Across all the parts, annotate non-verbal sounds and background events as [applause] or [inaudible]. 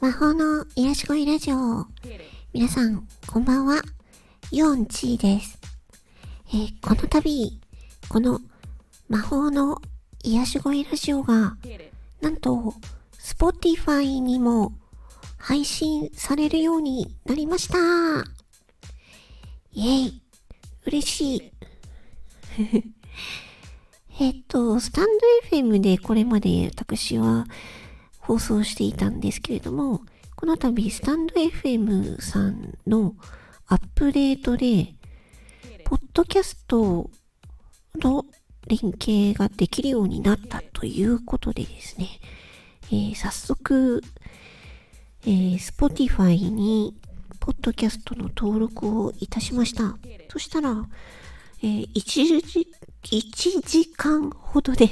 魔法の癒し声ラジオ。皆さん、こんばんは。ヨンチーです。えーこの度、この魔法の癒し声ラジオが、なんと、Spotify にも配信されるようになりました。イェイ。嬉しい。えっと、スタンド FM でこれまで私は放送していたんですけれども、この度スタンド FM さんのアップデートで、ポッドキャストの連携ができるようになったということでですね、えー早速、えー Spotify にポッドキャストの登録をいたしました。そしたら、えー、1, 時1時間ほどで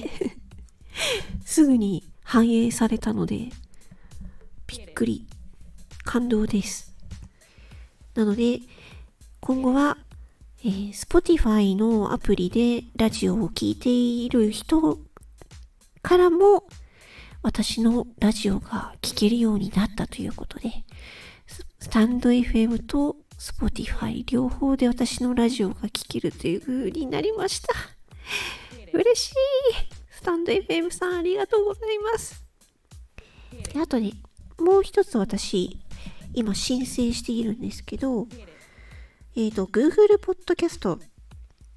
すぐに反映されたので、びっくり、感動です。なので、今後は、えー Spotify のアプリでラジオを聴いている人からも、私のラジオが聴けるようになったということで、ススタンド FM と Spotify 両方で私のラジオが聴けるという風になりました。[laughs] 嬉しいスタンド FM さんありがとうございます。であとね、もう一つ私、今申請しているんですけど、えっ、と、Google Podcast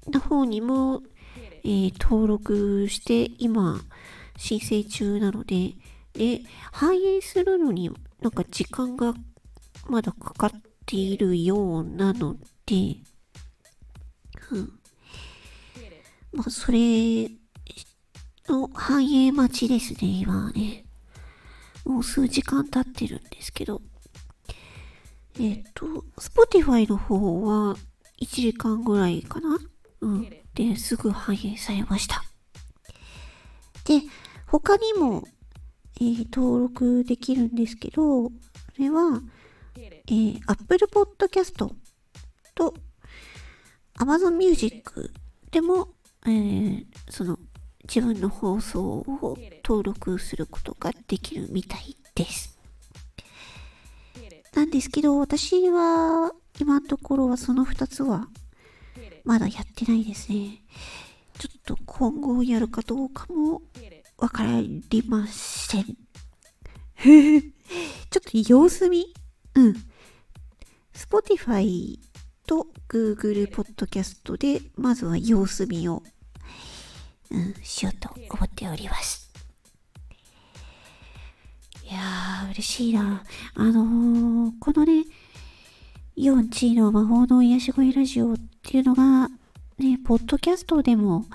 の方にも、えー登録して、今、申請中なので、で、反映するのになんか時間がまだかかっているようなので、うん。まあ、それの反映待ちですね、今はね。もう数時間経ってるんですけど。えっ、と、Spotify の方は1時間ぐらいかな？うん。で、すぐ反映されました。で、他にも、えー登録できるんですけど、それは、えー Apple Podcast と Amazon Music でも、えーその自分の放送を登録することができるみたいです。なんですけど、私は今のところはその2つはまだやってないですね。ちょっと今後やるかどうかもわかりません。[laughs] ちょっと様子見うん。Spotify と Google Podcast でまずは様子見を、うん、しようと思っております。いやー、嬉しいな。あのー、このね、イオンチーの魔法の癒し声ラジオっていうのが、ね、ポッドキャストでも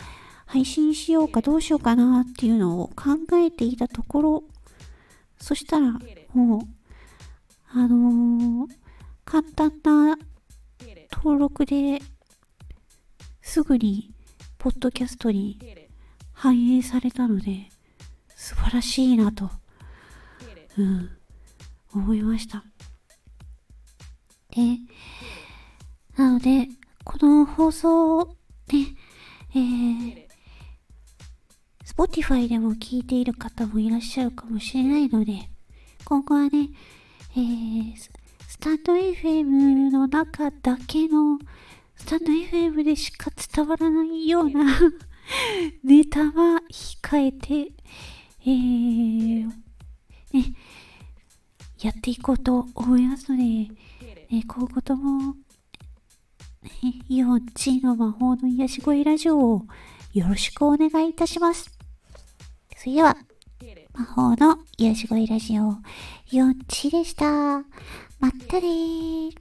配信しようかどうしようかなっていうのを考えていたところ、そしたら、もう、あのー簡単な登録ですぐに、ポッドキャストに反映されたので、素晴らしいなと、うん、思いました。で、なので、この放送をね、えー、Spotify でも聞いている方もいらっしゃるかもしれないので、今後はね、えー、スタンド FM の中だけの、スタンド FM でしか伝わらないような [laughs] ネタは控えて、えー、ね、やっていこうと思いますので、ね、今後とも、ね、イオンチの魔法の癒し声ラジオをよろしくお願いいたします。それでは、魔法の癒し声ラジオ、イオンチでした。まったねー。